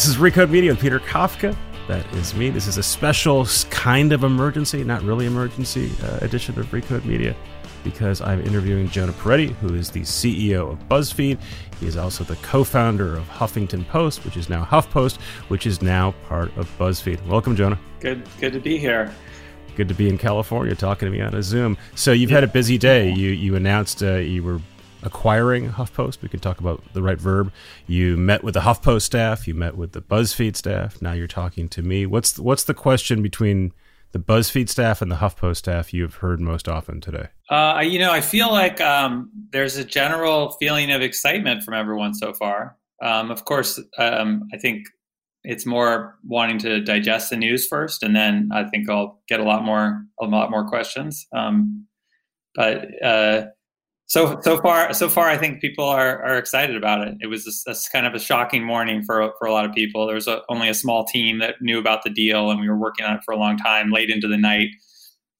This is Recode Media with Peter Kafka. That is me. This is a special kind of emergency, not really emergency, uh, edition of Recode Media because I'm interviewing Jonah Peretti, who is the CEO of BuzzFeed. He is also the co founder of Huffington Post, which is now HuffPost, which is now part of BuzzFeed. Welcome, Jonah. Good, good to be here. Good to be in California talking to me on a Zoom. So you've yeah. had a busy day. You you announced uh, you were acquiring HuffPost. We could talk about the right verb. You met with the HuffPost staff. You met with the BuzzFeed staff. Now you're talking to me. What's what's the question between the BuzzFeed staff and the HuffPost staff you've heard most often today? Uh, you know, I feel like um, there's a general feeling of excitement from everyone so far. Um, of course, um, I think it's more wanting to digest the news first, and then I think I'll get a lot more a lot more questions. Um, but uh, so so far so far I think people are, are excited about it. It was kind of a shocking morning for for a lot of people. There was a, only a small team that knew about the deal, and we were working on it for a long time, late into the night,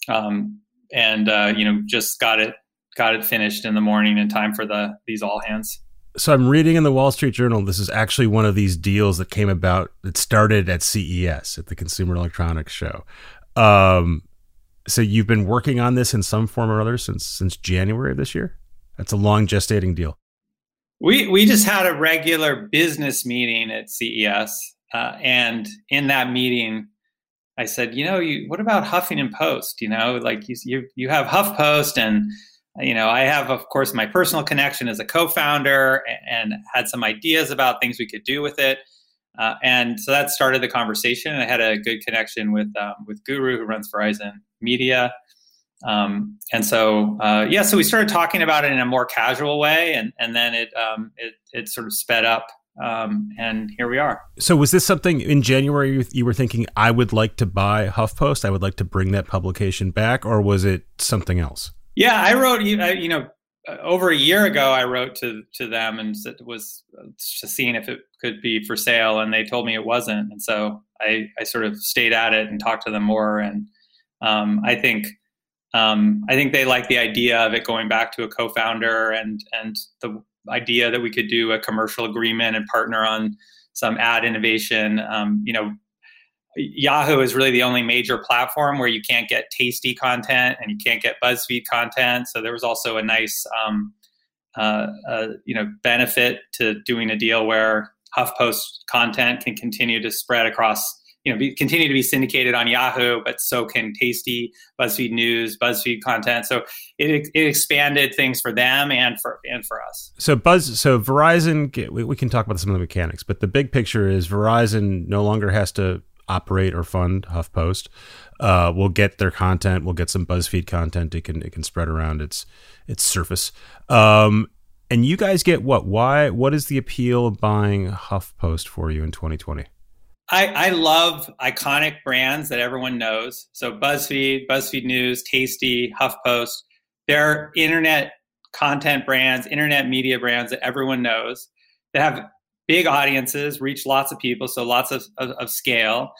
um, and uh, you know just got it got it finished in the morning in time for the these all hands. So I'm reading in the Wall Street Journal. This is actually one of these deals that came about. That started at CES at the Consumer Electronics Show. Um, so you've been working on this in some form or other since since January of this year. That's a long gestating deal. We we just had a regular business meeting at CES, uh, and in that meeting, I said, you know, you, what about Huffington Post? You know, like you you, you have HuffPost, and you know, I have, of course, my personal connection as a co-founder, and, and had some ideas about things we could do with it. Uh, and so that started the conversation. I had a good connection with um, with Guru, who runs Verizon Media, um, and so, uh, yeah, so we started talking about it in a more casual way, and and then it um, it it sort of sped up, um, and here we are. So, was this something in January you were thinking I would like to buy HuffPost? I would like to bring that publication back, or was it something else? Yeah, I wrote you you know over a year ago. I wrote to to them and was just seeing if it could be for sale, and they told me it wasn't, and so I I sort of stayed at it and talked to them more, and um, I think um, I think they like the idea of it going back to a co-founder and and the idea that we could do a commercial agreement and partner on some ad innovation. Um, you know, Yahoo is really the only major platform where you can't get tasty content and you can't get BuzzFeed content. So there was also a nice, um, uh, uh, you know, benefit to doing a deal where HuffPost content can continue to spread across you know be, continue to be syndicated on Yahoo, but so can Tasty, BuzzFeed News, BuzzFeed content. So it, it expanded things for them and for and for us. So Buzz, so Verizon, we, we can talk about some of the mechanics, but the big picture is Verizon no longer has to operate or fund HuffPost. Uh, we'll get their content. We'll get some BuzzFeed content. It can it can spread around its its surface. Um, and you guys get what? Why? What is the appeal of buying HuffPost for you in 2020? I, I love iconic brands that everyone knows. So BuzzFeed, BuzzFeed News, Tasty, HuffPost, they're internet content brands, internet media brands that everyone knows that have big audiences, reach lots of people, so lots of, of, of scale.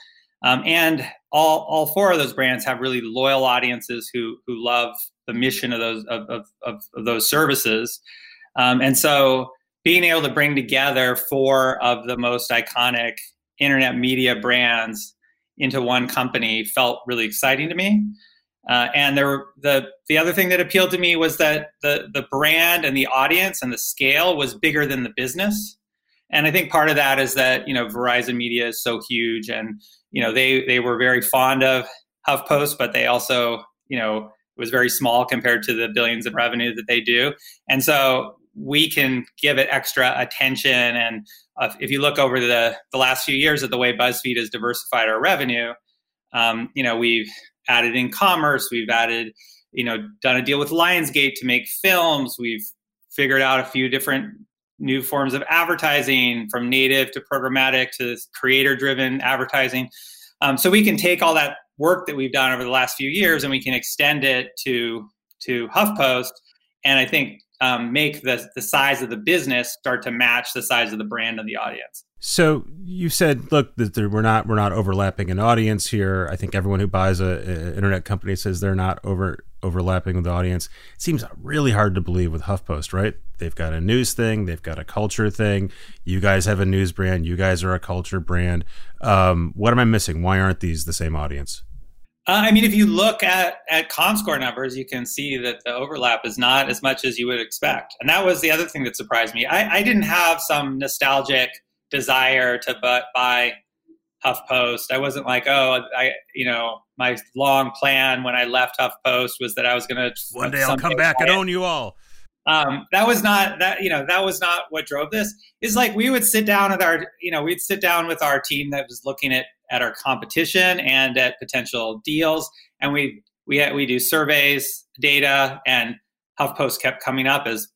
Um, and all, all four of those brands have really loyal audiences who, who love the mission of those, of, of, of, of those services. Um, and so being able to bring together four of the most iconic internet media brands into one company felt really exciting to me. Uh, and there were, the the other thing that appealed to me was that the the brand and the audience and the scale was bigger than the business. And I think part of that is that you know Verizon Media is so huge, and you know they they were very fond of HuffPost, but they also you know was very small compared to the billions of revenue that they do. And so we can give it extra attention. And uh, if you look over the, the last few years at the way BuzzFeed has diversified our revenue, um, you know, we've added in commerce, we've added, you know, done a deal with Lionsgate to make films, we've figured out a few different new forms of advertising from native to programmatic to creator driven advertising. Um, so we can take all that work that we've done over the last few years and we can extend it to to HuffPost. And I think um, make the, the size of the business start to match the size of the brand and the audience. So you said, look, that we're not we're not overlapping an audience here. I think everyone who buys a, a, internet company says they're not over overlapping with the audience. It seems really hard to believe with HuffPost, right? They've got a news thing, they've got a culture thing. You guys have a news brand, you guys are a culture brand. Um, what am I missing? Why aren't these the same audience? Uh, I mean, if you look at at ComScore numbers, you can see that the overlap is not as much as you would expect, and that was the other thing that surprised me. I, I didn't have some nostalgic desire to buy HuffPost. I wasn't like, oh, I, you know, my long plan when I left HuffPost was that I was going to one day I'll come back and own you all. Um, that was not that you know that was not what drove this. Is like we would sit down with our you know we'd sit down with our team that was looking at at our competition and at potential deals, and we we had, we do surveys, data, and HuffPost kept coming up as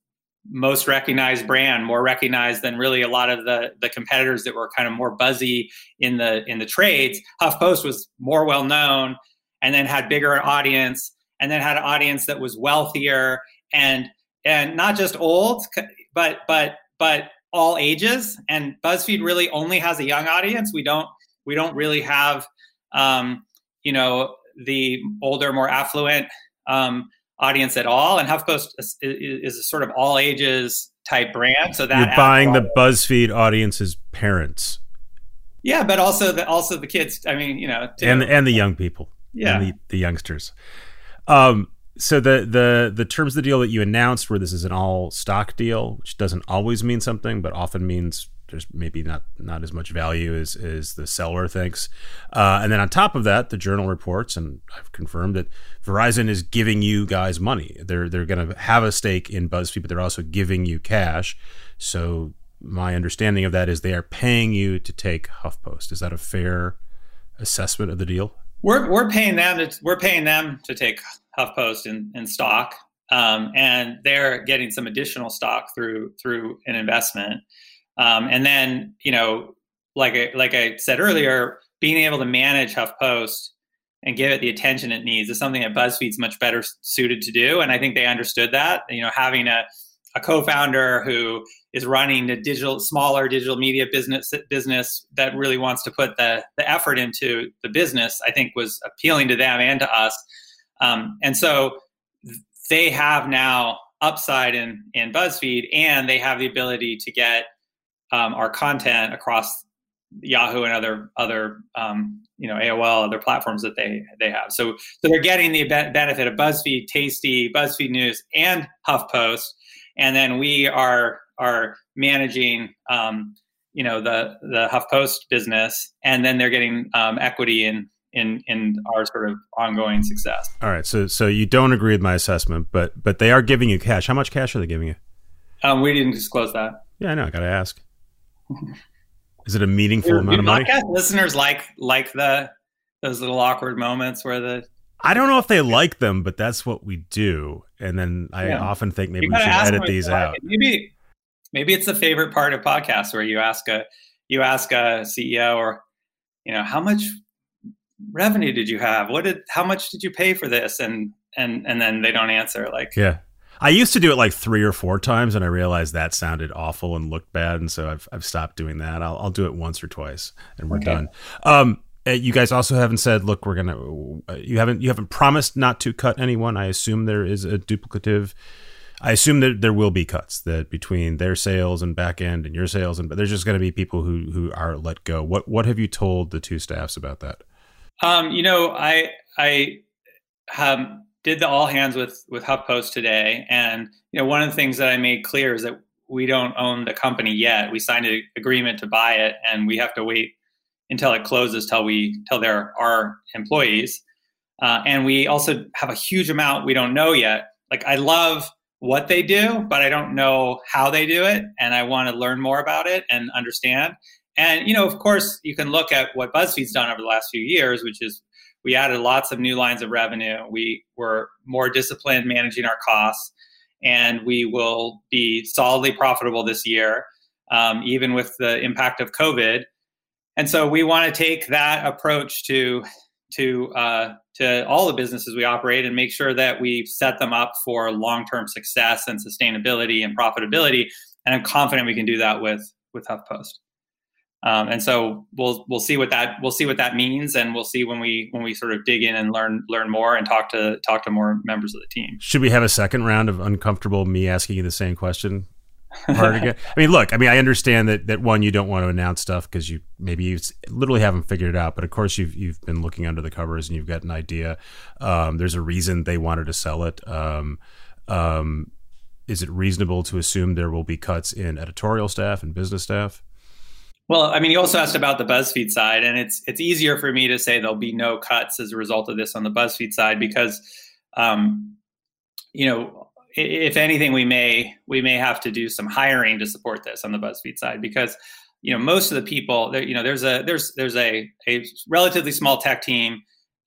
most recognized brand, more recognized than really a lot of the the competitors that were kind of more buzzy in the in the trades. HuffPost was more well known, and then had bigger audience, and then had an audience that was wealthier and and not just old, but but but all ages. And BuzzFeed really only has a young audience. We don't we don't really have um, you know the older, more affluent um, audience at all. And HuffPost is, is, a sort of all ages type brand. So that you're buying the BuzzFeed audience's parents. Yeah, but also the also the kids. I mean, you know, too. and and the young people. Yeah, the, the, youngsters. Um, so the the the terms of the deal that you announced, where this is an all stock deal, which doesn't always mean something, but often means there's maybe not not as much value as as the seller thinks. Uh, and then on top of that, the journal reports, and I've confirmed that Verizon is giving you guys money. They're they're going to have a stake in BuzzFeed, but they're also giving you cash. So my understanding of that is they are paying you to take HuffPost. Is that a fair assessment of the deal? We're we're paying them to we're paying them to take HuffPost in, in stock, um, and they're getting some additional stock through through an investment. Um, and then, you know, like I, like I said earlier, being able to manage HuffPost and give it the attention it needs is something that BuzzFeed's much better suited to do. And I think they understood that. You know, having a, a co-founder who is running a digital, smaller digital media business business that really wants to put the the effort into the business, I think was appealing to them and to us. Um, and so they have now upside in in BuzzFeed, and they have the ability to get um, our content across Yahoo and other other um, you know AOL other platforms that they they have. So so they're getting the benefit of BuzzFeed, Tasty, BuzzFeed News, and HuffPost, and then we are are managing um, you know the the HuffPost business, and then they're getting um, equity in in in our sort of ongoing success. All right, so so you don't agree with my assessment, but but they are giving you cash. How much cash are they giving you? Um, we didn't disclose that. Yeah, I know. I got to ask. Is it a meaningful amount of money? Listeners like like the those little awkward moments where the I don't know if they like them, but that's what we do. And then I yeah. often think maybe we should edit these out. Maybe maybe it's the favorite part of podcasts where you ask a you ask a CEO or you know how much revenue did you have? What did how much did you pay for this? And and and then they don't answer. Like yeah, I used to do it like three or four times, and I realized that sounded awful and looked bad, and so I've I've stopped doing that. I'll I'll do it once or twice, and we're okay. done. Um, you guys also haven't said, look, we're gonna. Uh, you haven't you haven't promised not to cut anyone. I assume there is a duplicative. I assume that there will be cuts that between their sales and back end and your sales, and but there's just going to be people who who are let go. What what have you told the two staffs about that? Um, you know, I I um, did the all hands with with HuffPost today, and you know one of the things that I made clear is that we don't own the company yet. We signed an agreement to buy it, and we have to wait until it closes till we till there are employees. Uh, and we also have a huge amount we don't know yet. Like I love what they do, but I don't know how they do it, and I want to learn more about it and understand. And you know, of course, you can look at what BuzzFeed's done over the last few years, which is we added lots of new lines of revenue. We were more disciplined managing our costs, and we will be solidly profitable this year, um, even with the impact of COVID. And so we want to take that approach to to uh, to all the businesses we operate and make sure that we set them up for long term success and sustainability and profitability. And I'm confident we can do that with with HuffPost. Um, and so we'll we'll see what that we'll see what that means, and we'll see when we when we sort of dig in and learn learn more and talk to talk to more members of the team. Should we have a second round of uncomfortable me asking you the same question? Hard again. I mean, look. I mean, I understand that that one you don't want to announce stuff because you maybe you literally haven't figured it out. But of course, you've you've been looking under the covers and you've got an idea. Um, there's a reason they wanted to sell it. Um, um, is it reasonable to assume there will be cuts in editorial staff and business staff? Well, I mean, you also asked about the BuzzFeed side, and it's it's easier for me to say there'll be no cuts as a result of this on the BuzzFeed side because, um, you know, if anything, we may we may have to do some hiring to support this on the BuzzFeed side because, you know, most of the people, you know, there's a there's there's a a relatively small tech team,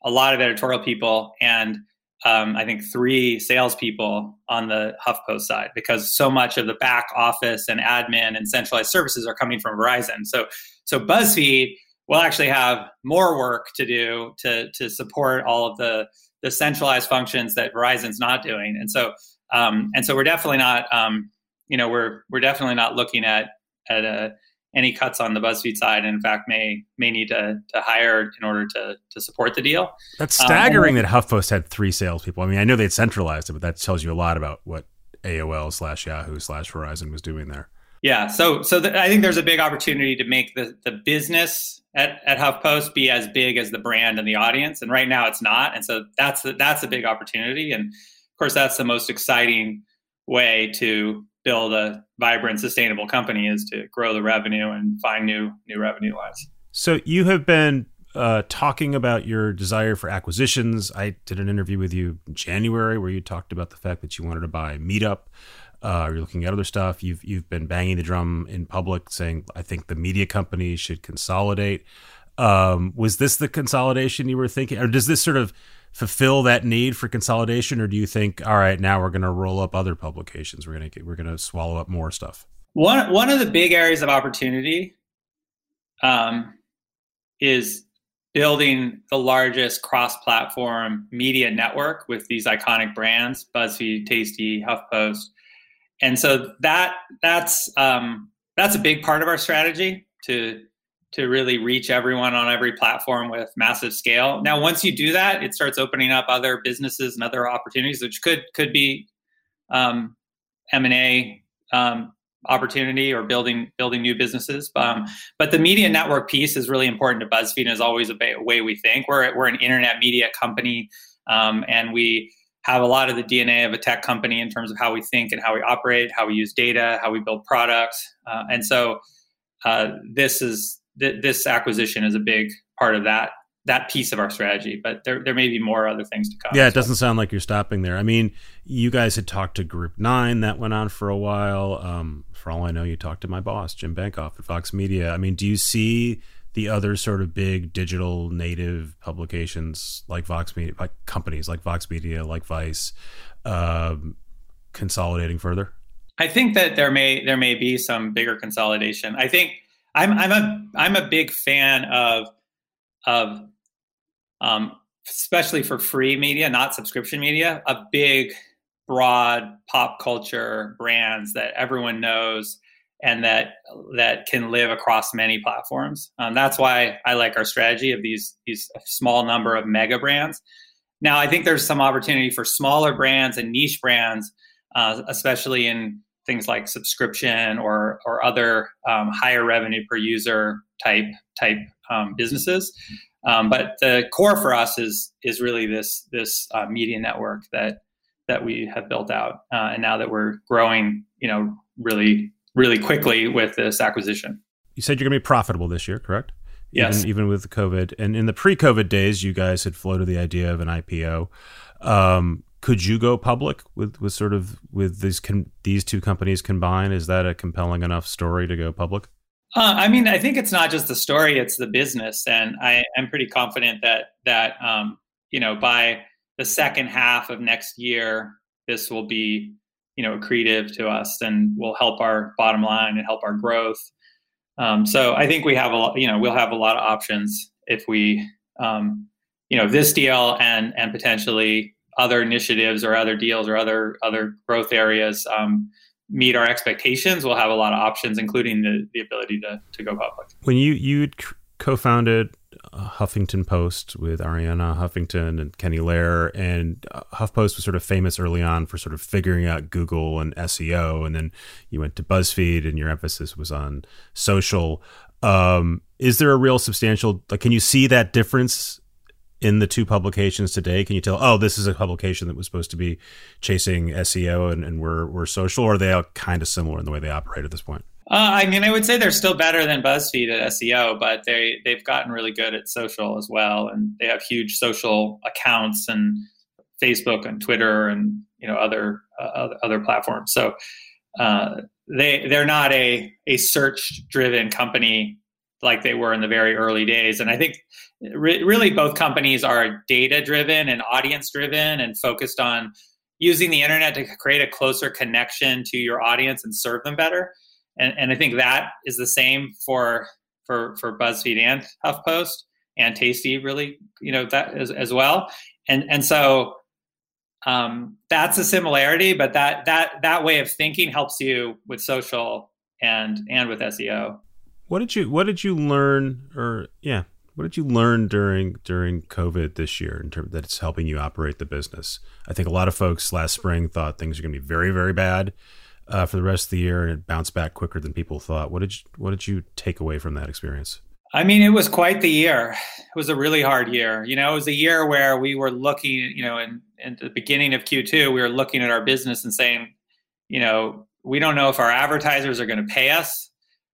a lot of editorial people, and um, I think three salespeople on the HuffPost side because so much of the back office and admin and centralized services are coming from Verizon. So, so BuzzFeed will actually have more work to do to to support all of the the centralized functions that Verizon's not doing. And so, um, and so we're definitely not, um, you know, we're we're definitely not looking at at a any cuts on the BuzzFeed side, and in fact may may need to to hire in order to to support the deal. That's um, staggering um, that HuffPost had three salespeople. I mean, I know they'd centralized it, but that tells you a lot about what AOL slash Yahoo slash Verizon was doing there. Yeah, so so the, I think there's a big opportunity to make the the business at, at HuffPost be as big as the brand and the audience, and right now it's not, and so that's the, that's a big opportunity, and course that's the most exciting way to build a vibrant, sustainable company is to grow the revenue and find new new revenue lines. So you have been uh, talking about your desire for acquisitions. I did an interview with you in January where you talked about the fact that you wanted to buy Meetup. Uh, you're looking at other stuff. You've you've been banging the drum in public, saying I think the media companies should consolidate. Um, was this the consolidation you were thinking, or does this sort of fulfill that need for consolidation, or do you think, all right, now we're going to roll up other publications? We're going to we're going to swallow up more stuff. One one of the big areas of opportunity um, is building the largest cross-platform media network with these iconic brands, BuzzFeed, Tasty, HuffPost, and so that that's um, that's a big part of our strategy to to really reach everyone on every platform with massive scale. Now, once you do that, it starts opening up other businesses and other opportunities, which could could be um, M and A um, opportunity or building building new businesses. Um, but the media network piece is really important to BuzzFeed and is always a way we think. We're we're an internet media company, um, and we have a lot of the DNA of a tech company in terms of how we think and how we operate, how we use data, how we build products, uh, and so. Uh, this is th- this acquisition is a big part of that that piece of our strategy. But there there may be more other things to come. Yeah, it doesn't sound like you're stopping there. I mean, you guys had talked to Group Nine that went on for a while. Um, for all I know, you talked to my boss Jim Bankoff at Vox Media. I mean, do you see the other sort of big digital native publications like Vox Media, like companies like Vox Media, like Vice, um, consolidating further? I think that there may there may be some bigger consolidation. I think I'm I'm a I'm a big fan of of um, especially for free media, not subscription media, a big, broad pop culture brands that everyone knows and that that can live across many platforms. Um, that's why I like our strategy of these these small number of mega brands. Now, I think there's some opportunity for smaller brands and niche brands, uh, especially in things like subscription or or other um, higher revenue per user type type um, businesses. Um, but the core for us is is really this this uh, media network that that we have built out, uh, and now that we're growing, you know, really really quickly with this acquisition. You said you're going to be profitable this year, correct? Yes. Even, even with COVID, and in the pre-COVID days, you guys had floated the idea of an IPO. Um, could you go public with, with sort of with these con- these two companies combined? Is that a compelling enough story to go public? Uh, I mean, I think it's not just the story; it's the business, and I am pretty confident that that um, you know by the second half of next year, this will be you know accretive to us and will help our bottom line and help our growth. Um, so I think we have a lot, you know we'll have a lot of options if we um, you know this deal and and potentially other initiatives or other deals or other other growth areas um, meet our expectations, we'll have a lot of options, including the, the ability to, to go public. When you you co-founded uh, Huffington Post with Arianna Huffington and Kenny Lerer, and uh, HuffPost was sort of famous early on for sort of figuring out Google and SEO, and then you went to BuzzFeed, and your emphasis was on social. Um, is there a real substantial? Like, can you see that difference in the two publications today? Can you tell? Oh, this is a publication that was supposed to be chasing SEO, and, and we're we're social, or are they all kind of similar in the way they operate at this point? Uh, I mean, I would say they're still better than BuzzFeed at SEO, but they they've gotten really good at social as well, and they have huge social accounts and Facebook and Twitter and you know other uh, other platforms. So uh, they they're not a a search driven company like they were in the very early days, and I think re- really both companies are data driven and audience driven and focused on using the internet to create a closer connection to your audience and serve them better and and I think that is the same for for for BuzzFeed and HuffPost and Tasty, really, you know that as, as well. And and so um, that's a similarity, but that that that way of thinking helps you with social and and with SEO. What did you What did you learn, or yeah, what did you learn during during COVID this year in terms that it's helping you operate the business? I think a lot of folks last spring thought things are going to be very very bad uh, for the rest of the year, and it bounced back quicker than people thought. What did you, what did you take away from that experience? I mean, it was quite the year. It was a really hard year. You know, it was a year where we were looking, you know, in, in the beginning of Q2, we were looking at our business and saying, you know, we don't know if our advertisers are going to pay us.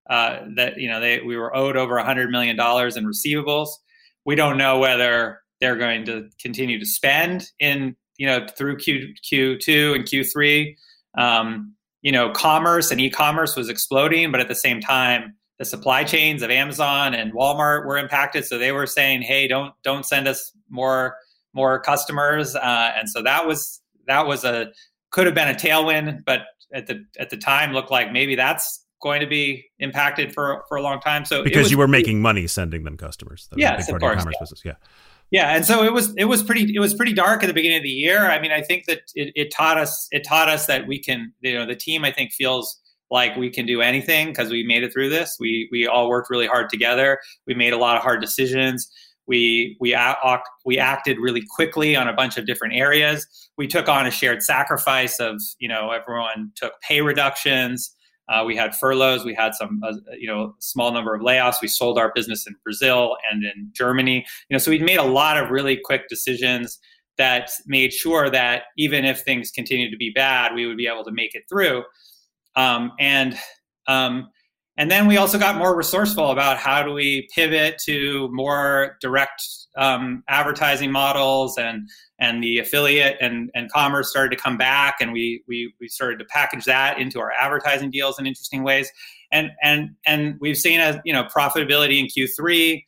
Uh, that you know, they we were owed over a hundred million dollars in receivables. We don't know whether they're going to continue to spend in you know through Q Q2 and Q3. Um, you know, commerce and e-commerce was exploding, but at the same time, the supply chains of Amazon and Walmart were impacted. So they were saying, "Hey, don't don't send us more more customers." Uh, and so that was that was a could have been a tailwind, but at the at the time looked like maybe that's going to be impacted for for a long time. So because was, you were making money sending them customers, that yes, of course, yeah. Business. yeah. Yeah, and so it was it was pretty it was pretty dark at the beginning of the year. I mean, I think that it, it taught us it taught us that we can you know the team I think feels like we can do anything because we made it through this. We we all worked really hard together. We made a lot of hard decisions. We we we acted really quickly on a bunch of different areas. We took on a shared sacrifice of you know everyone took pay reductions. Uh, we had furloughs. We had some, uh, you know, small number of layoffs. We sold our business in Brazil and in Germany. You know, so we made a lot of really quick decisions that made sure that even if things continued to be bad, we would be able to make it through. Um, and um, and then we also got more resourceful about how do we pivot to more direct um, advertising models and and the affiliate and, and commerce started to come back and we, we we started to package that into our advertising deals in interesting ways. And and and we've seen a you know profitability in Q3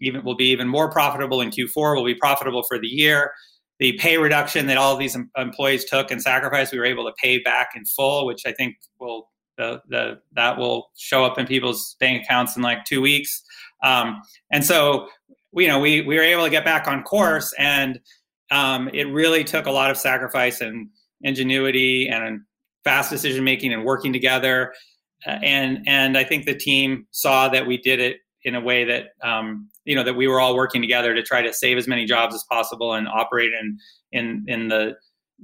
even will be even more profitable in Q4 will be profitable for the year. The pay reduction that all these employees took and sacrificed we were able to pay back in full which I think will the, the that will show up in people's bank accounts in like two weeks um, and so you know we we were able to get back on course and um, it really took a lot of sacrifice and ingenuity and fast decision making and working together. Uh, and and I think the team saw that we did it in a way that um, you know that we were all working together to try to save as many jobs as possible and operate in in in the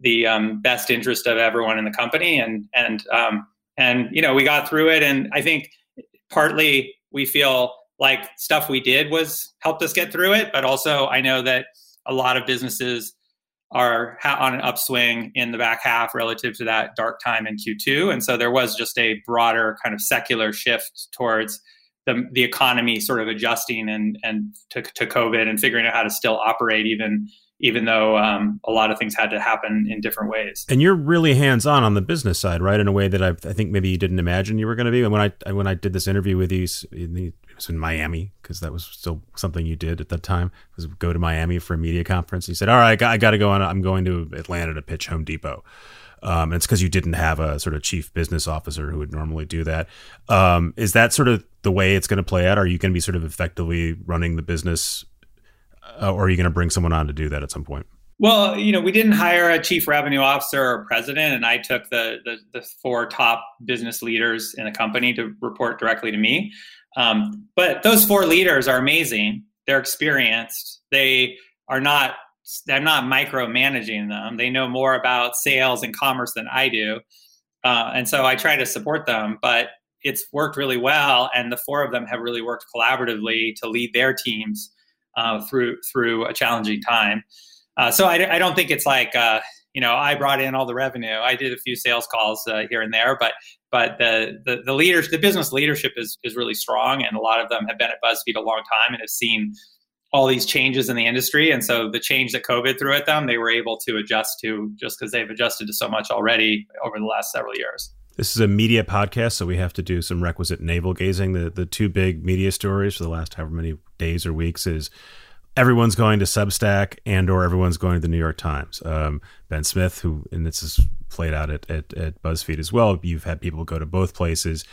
the um, best interest of everyone in the company. And and um, and you know we got through it. And I think partly we feel like stuff we did was helped us get through it, but also I know that a lot of businesses are on an upswing in the back half relative to that dark time in Q2. And so there was just a broader kind of secular shift towards the, the economy sort of adjusting and, and to, to COVID and figuring out how to still operate even even though um, a lot of things had to happen in different ways. And you're really hands on on the business side, right? In a way that I, I think maybe you didn't imagine you were going to be. And when I when I did this interview with you, it was in Miami because that was still something you did at that time. Was go to Miami for a media conference. He said, "All right, I got to go on. I'm going to Atlanta to pitch Home Depot." Um, and it's because you didn't have a sort of chief business officer who would normally do that. Um, is that sort of the way it's going to play out? Are you going to be sort of effectively running the business uh, or are you going to bring someone on to do that at some point? Well, you know, we didn't hire a chief revenue officer or president, and I took the the, the four top business leaders in the company to report directly to me. Um, but those four leaders are amazing. They're experienced. They are not. I'm not micromanaging them. They know more about sales and commerce than I do, uh, and so I try to support them. But it's worked really well, and the four of them have really worked collaboratively to lead their teams uh, through through a challenging time. Uh, so I, I, don't think it's like uh, you know I brought in all the revenue. I did a few sales calls uh, here and there, but but the, the the leaders, the business leadership is is really strong, and a lot of them have been at BuzzFeed a long time and have seen all these changes in the industry. And so the change that COVID threw at them, they were able to adjust to just because they've adjusted to so much already over the last several years. This is a media podcast, so we have to do some requisite navel gazing. The the two big media stories for the last however many days or weeks is everyone's going to Substack and or everyone's going to the New York Times. Um, ben Smith, who and this is played out at, at, at BuzzFeed as well. You've had people go to both places.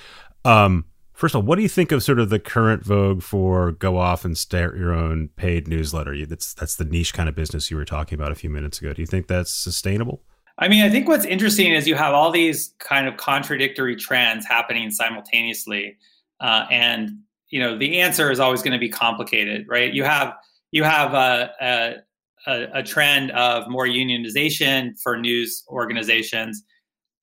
Um, first of all, what do you think of sort of the current vogue for go off and start your own paid newsletter? You, that's that's the niche kind of business you were talking about a few minutes ago. Do you think that's sustainable? I mean, I think what's interesting is you have all these kind of contradictory trends happening simultaneously, uh, and you know the answer is always going to be complicated, right? You have you have a, a, a trend of more unionization for news organizations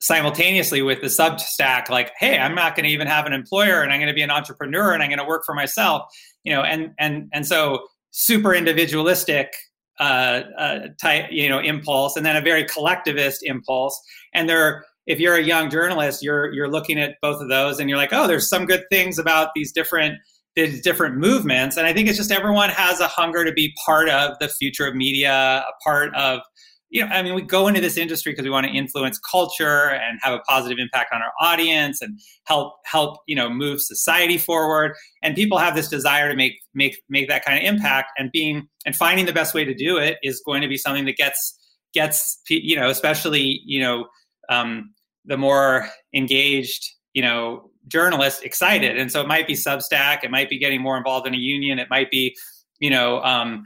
simultaneously with the substack like hey i'm not going to even have an employer and i'm going to be an entrepreneur and i'm going to work for myself you know and and and so super individualistic uh, uh, type you know impulse and then a very collectivist impulse and there if you're a young journalist you're you're looking at both of those and you're like oh there's some good things about these different the different movements. And I think it's just everyone has a hunger to be part of the future of media, a part of, you know, I mean, we go into this industry because we want to influence culture and have a positive impact on our audience and help help, you know, move society forward. And people have this desire to make make make that kind of impact and being and finding the best way to do it is going to be something that gets gets you know, especially, you know, um, the more engaged, you know, journalists excited. And so it might be Substack, it might be getting more involved in a union, it might be, you know, um,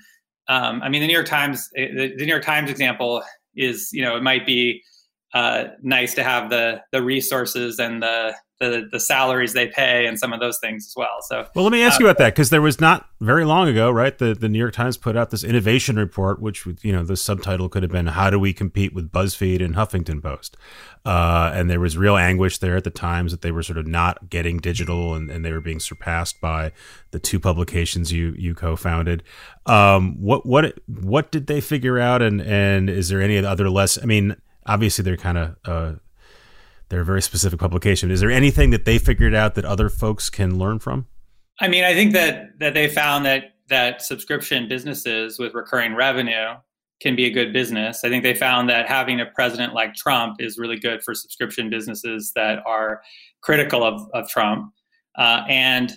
um, I mean, the New York Times, eh, the, the, New York Times example is, you know, it might be uh, nice to have the the resources and the the the salaries they pay and some of those things as well. So, well, let me ask uh, you about that because there was not very long ago, right? The the New York Times put out this innovation report, which you know the subtitle could have been "How do we compete with BuzzFeed and Huffington Post?" Uh, and there was real anguish there at the times that they were sort of not getting digital and, and they were being surpassed by the two publications you you co-founded. Um, what what what did they figure out? And and is there any other less? I mean, obviously they're kind of uh, they're a very specific publication. Is there anything that they figured out that other folks can learn from? I mean, I think that that they found that that subscription businesses with recurring revenue can be a good business. I think they found that having a president like Trump is really good for subscription businesses that are critical of, of Trump. Uh, and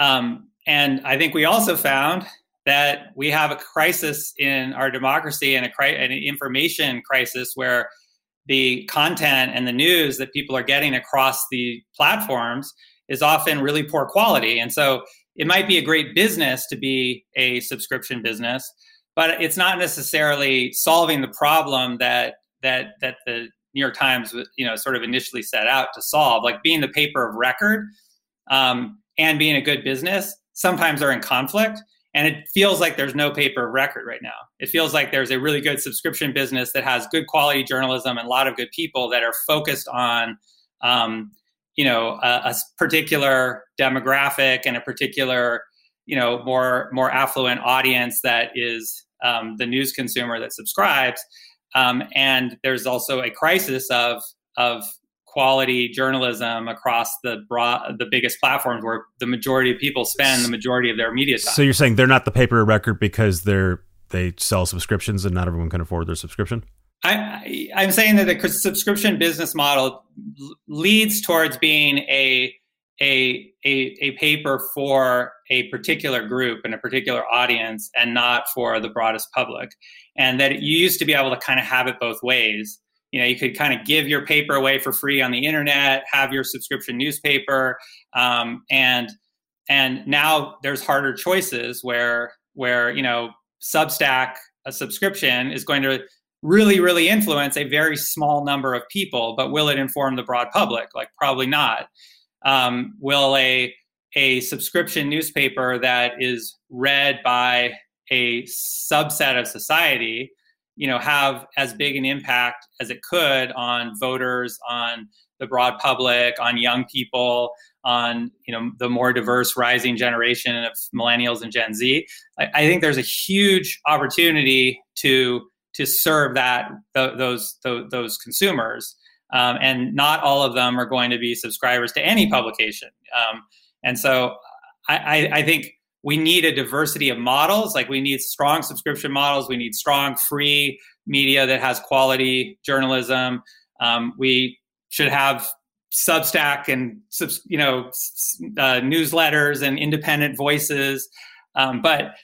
um, and I think we also found that we have a crisis in our democracy and a cri- an information crisis where the content and the news that people are getting across the platforms is often really poor quality. And so it might be a great business to be a subscription business, but it's not necessarily solving the problem that that that the New York Times, you know, sort of initially set out to solve. Like being the paper of record um, and being a good business sometimes are in conflict. And it feels like there's no paper record right now. It feels like there's a really good subscription business that has good quality journalism and a lot of good people that are focused on, um, you know, a, a, particular demographic and a particular, you know, more more affluent audience that is um, the news consumer that subscribes. Um, and there's also a crisis of of quality journalism across the broad, the biggest platforms where the majority of people spend the majority of their media time. So you're saying they're not the paper record because they're they sell subscriptions and not everyone can afford their subscription? I, I'm saying that the subscription business model leads towards being a a, a, a paper for a particular group and a particular audience and not for the broadest public. And that you used to be able to kind of have it both ways you know you could kind of give your paper away for free on the internet have your subscription newspaper um, and and now there's harder choices where where you know substack a subscription is going to really, really influence a very small number of people, but will it inform the broad public? Like, probably not. Um, will a a subscription newspaper that is read by a subset of society, you know, have as big an impact as it could on voters, on the broad public, on young people, on you know the more diverse rising generation of millennials and Gen Z. I, I think there's a huge opportunity to to serve that th- those, those, those consumers. Um, and not all of them are going to be subscribers to any publication. Um, and so I, I, I, think we need a diversity of models. Like we need strong subscription models. We need strong free media that has quality journalism. Um, we should have Substack and you know uh, newsletters and independent voices. Um, but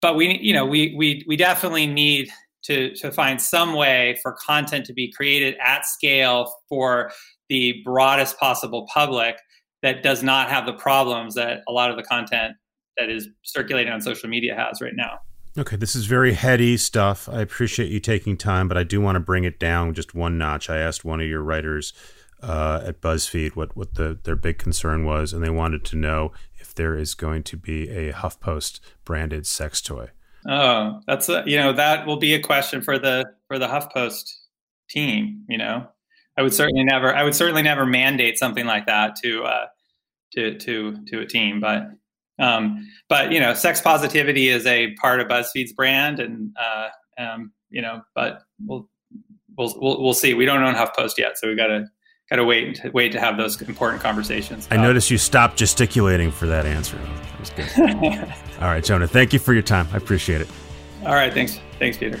but we you know we we we definitely need to, to find some way for content to be created at scale for the broadest possible public that does not have the problems that a lot of the content that is circulating on social media has right now. Okay, this is very heady stuff. I appreciate you taking time, but I do want to bring it down just one notch. I asked one of your writers uh, at BuzzFeed what, what the, their big concern was, and they wanted to know if there is going to be a HuffPost branded sex toy. Oh, that's a, you know that will be a question for the for the HuffPost team. You know, I would certainly never I would certainly never mandate something like that to uh, to to to a team, but um, but you know, sex positivity is a part of BuzzFeed's brand, and uh, um, you know, but we'll we'll we'll, we'll see. We don't own HuffPost yet, so we got to got to wait to wait to have those important conversations. I noticed you stopped gesticulating for that answer. That was good. All right, Jonah. Thank you for your time. I appreciate it. All right. Thanks. Thanks, Peter.